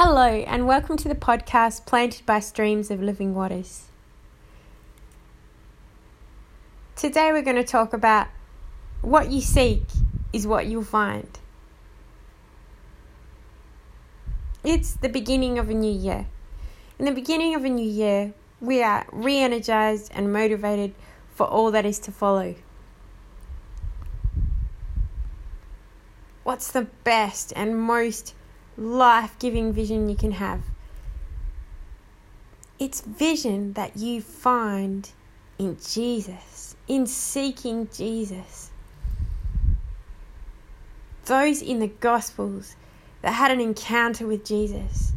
Hello, and welcome to the podcast Planted by Streams of Living Waters. Today, we're going to talk about what you seek is what you'll find. It's the beginning of a new year. In the beginning of a new year, we are re energized and motivated for all that is to follow. What's the best and most life giving vision you can have. It's vision that you find in Jesus, in seeking Jesus. Those in the Gospels that had an encounter with Jesus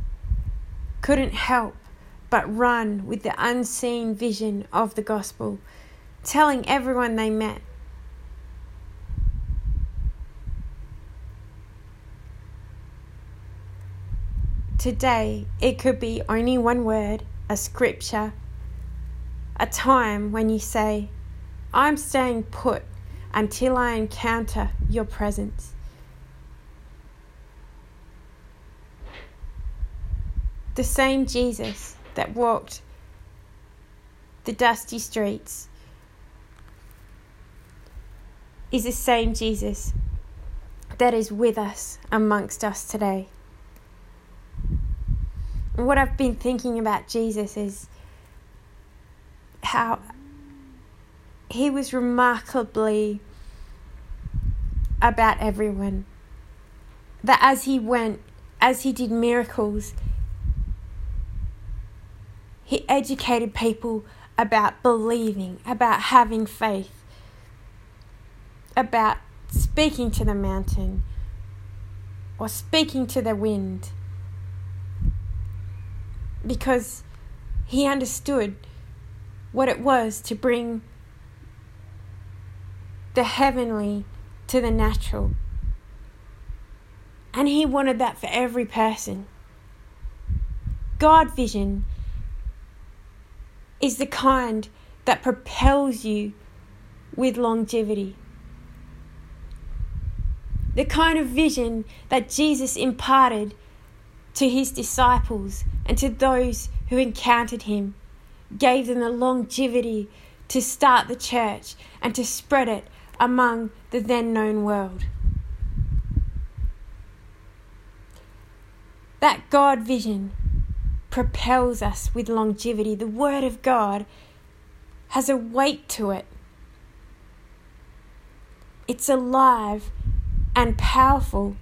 couldn't help but run with the unseen vision of the Gospel, telling everyone they met Today, it could be only one word, a scripture, a time when you say, I'm staying put until I encounter your presence. The same Jesus that walked the dusty streets is the same Jesus that is with us amongst us today what I've been thinking about Jesus is how he was remarkably about everyone. That as he went, as he did miracles, he educated people about believing, about having faith, about speaking to the mountain or speaking to the wind because he understood what it was to bring the heavenly to the natural. And he wanted that for every person. God vision is the kind that propels you with longevity. The kind of vision that Jesus imparted to his disciples and to those who encountered him, gave them the longevity to start the church and to spread it among the then known world. That God vision propels us with longevity. The Word of God has a weight to it. It's alive and powerful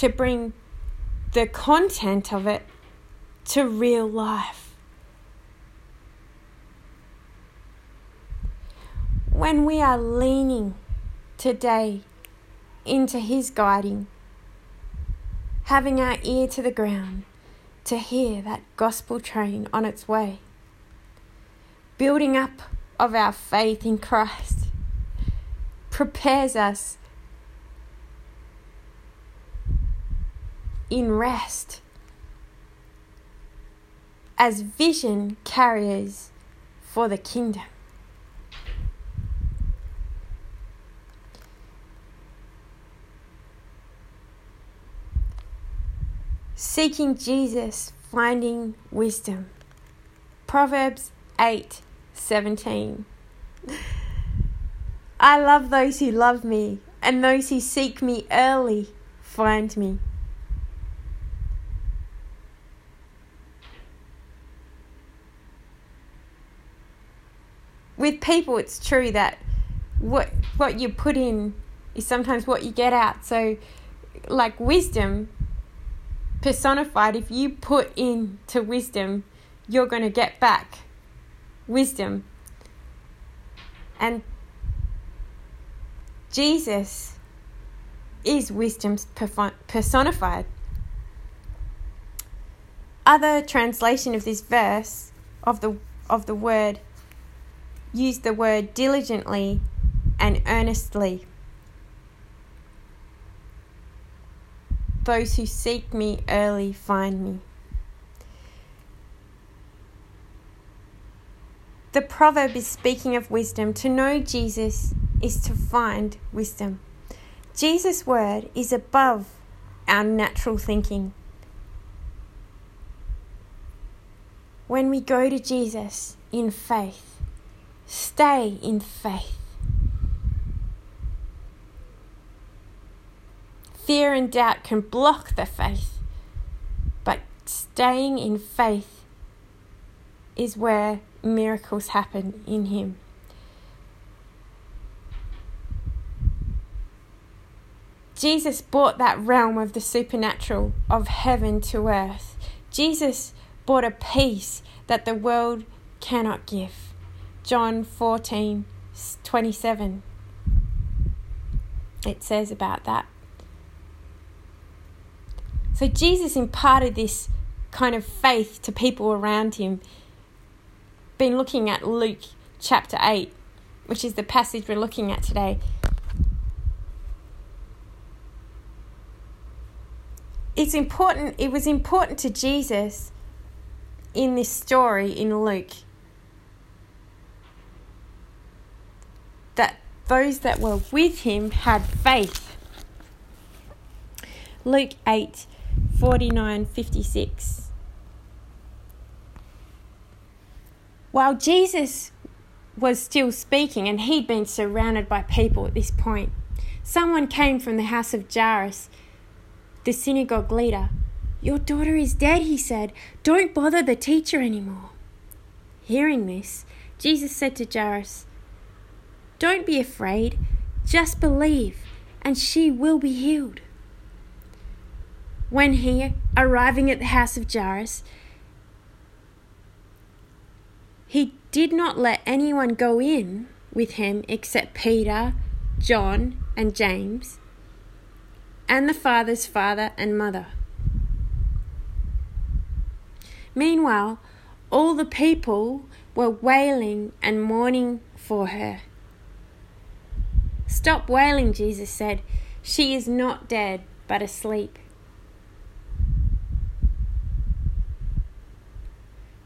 to bring the content of it to real life. When we are leaning today into His guiding, having our ear to the ground to hear that gospel train on its way, building up of our faith in Christ prepares us in rest as vision carriers for the kingdom. Seeking Jesus, finding wisdom. Proverbs 8 17. I love those who love me, and those who seek me early find me. With people, it's true that what what you put in is sometimes what you get out. So, like wisdom personified, if you put into wisdom, you're going to get back wisdom. And Jesus is wisdom personified. Other translation of this verse of the of the word use the word diligently and earnestly. Those who seek me early find me. The proverb is speaking of wisdom. To know Jesus is to find wisdom. Jesus' word is above our natural thinking. When we go to Jesus in faith, stay in faith. Fear and doubt can block the faith, but staying in faith is where miracles happen in Him. Jesus brought that realm of the supernatural, of heaven to earth. Jesus brought a peace that the world cannot give. John 14 27. It says about that. So Jesus imparted this kind of faith to people around him. Been looking at Luke chapter 8, which is the passage we're looking at today. It's important, it was important to Jesus in this story in Luke that those that were with him had faith. Luke 8 49 56. While Jesus was still speaking and he'd been surrounded by people at this point, someone came from the house of Jairus, the synagogue leader. Your daughter is dead, he said. Don't bother the teacher anymore. Hearing this, Jesus said to Jairus, Don't be afraid, just believe, and she will be healed. When he, arriving at the house of Jairus, he did not let anyone go in with him except Peter, John, and James, and the father's father and mother. Meanwhile, all the people were wailing and mourning for her. Stop wailing, Jesus said. She is not dead, but asleep.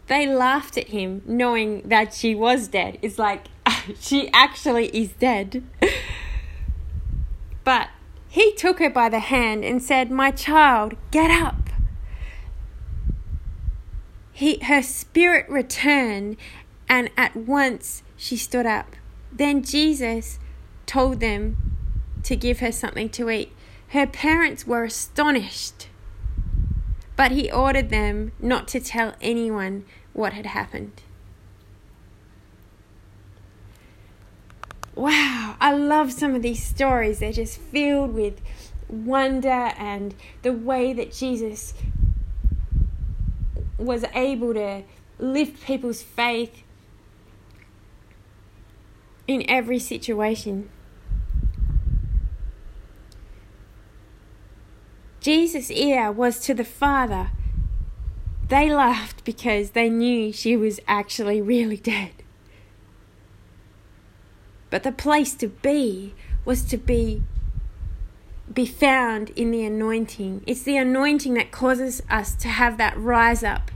They laughed at him, knowing that she was dead. It's like, she actually is dead. but he took her by the hand and said, My child, get up. He, her spirit returned, and at once she stood up. Then Jesus told them to give her something to eat. Her parents were astonished but he ordered them not to tell anyone what had happened. Wow, I love some of these stories. They're just filled with wonder and the way that Jesus was able to lift people's faith in every situation. Jesus' ear was to the Father. They laughed because they knew she was actually really dead. But the place to be was to be be found in the anointing. It's the anointing that causes us to have that rise up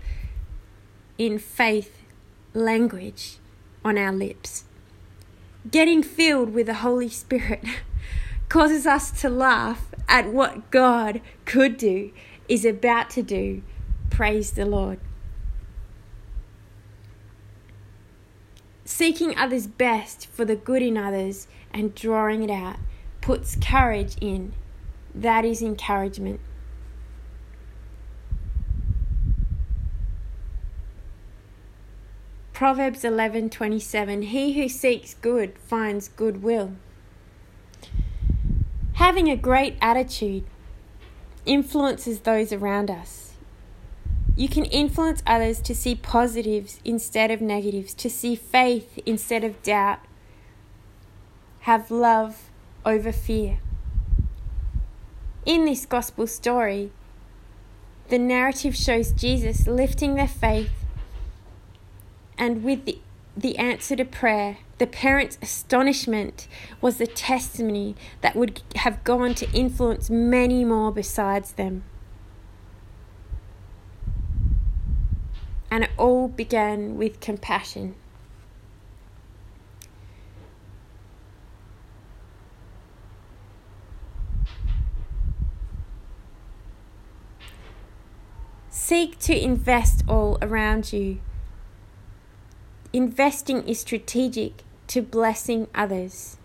in faith language on our lips. Getting filled with the Holy Spirit causes us to laugh at what God could do, is about to do. Praise the Lord. Seeking others' best for the good in others and drawing it out puts courage in. That is encouragement. Proverbs 11:27 He who seeks good finds goodwill. Having a great attitude influences those around us. You can influence others to see positives instead of negatives, to see faith instead of doubt, have love over fear. In this gospel story, the narrative shows Jesus lifting their faith and with the, the answer to prayer the parents' astonishment was the testimony that would have gone to influence many more besides them. And it all began with compassion. Seek to invest all around you. Investing is strategic to blessing others.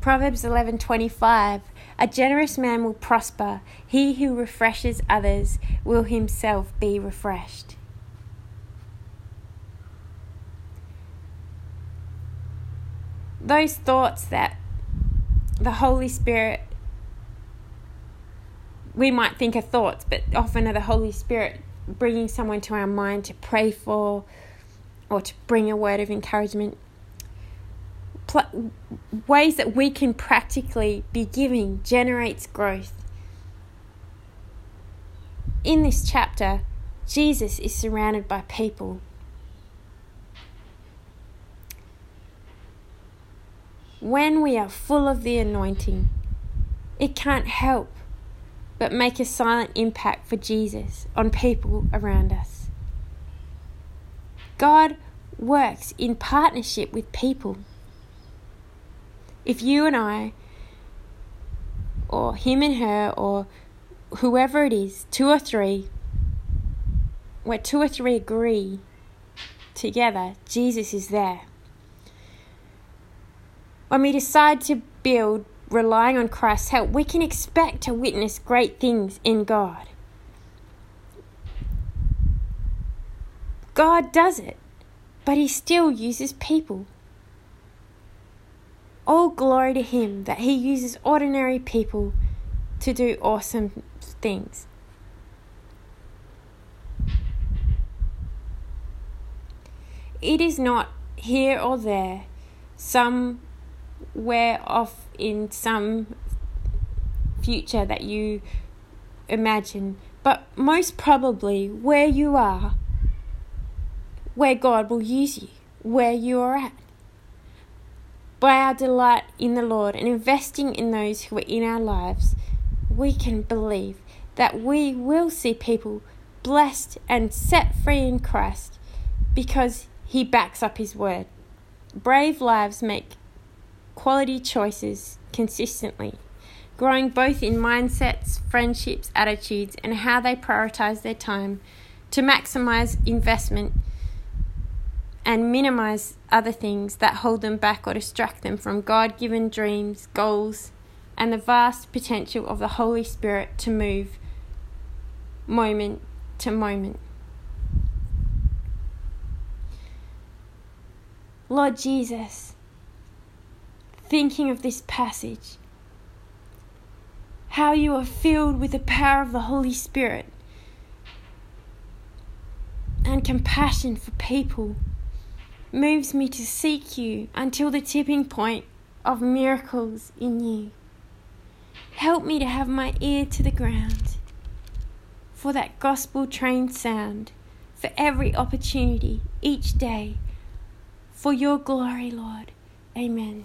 Proverbs 11:25 A generous man will prosper. He who refreshes others will himself be refreshed. Those thoughts that the Holy Spirit we might think are thoughts, but often are the Holy Spirit bringing someone to our mind to pray for or to bring a word of encouragement. Pl- ways that we can practically be giving generates growth. In this chapter, Jesus is surrounded by people. When we are full of the anointing, it can't help but make a silent impact for Jesus on people around us. God works in partnership with people. If you and I, or him and her, or whoever it is, two or three, where two or three agree together, Jesus is there. When we decide to build relying on Christ's help, we can expect to witness great things in God. God does it, but He still uses people. All glory to Him that He uses ordinary people to do awesome things. It is not here or there, some where off in some future that you imagine, but most probably where you are, where God will use you, where you are at. By our delight in the Lord and investing in those who are in our lives, we can believe that we will see people blessed and set free in Christ because He backs up His word. Brave lives make quality choices consistently, growing both in mindsets, friendships, attitudes, and how they prioritize their time to maximize investment and minimize other things that hold them back or distract them from God given dreams, goals, and the vast potential of the Holy Spirit to move moment to moment. Lord Jesus, thinking of this passage. How you are filled with the power of the Holy Spirit and compassion for people moves me to seek you until the tipping point of miracles in you. Help me to have my ear to the ground for that gospel trained sound, for every opportunity, each day, for your glory, Lord. Amen.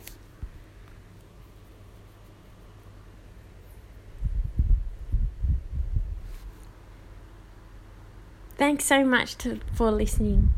Thanks so much to, for listening.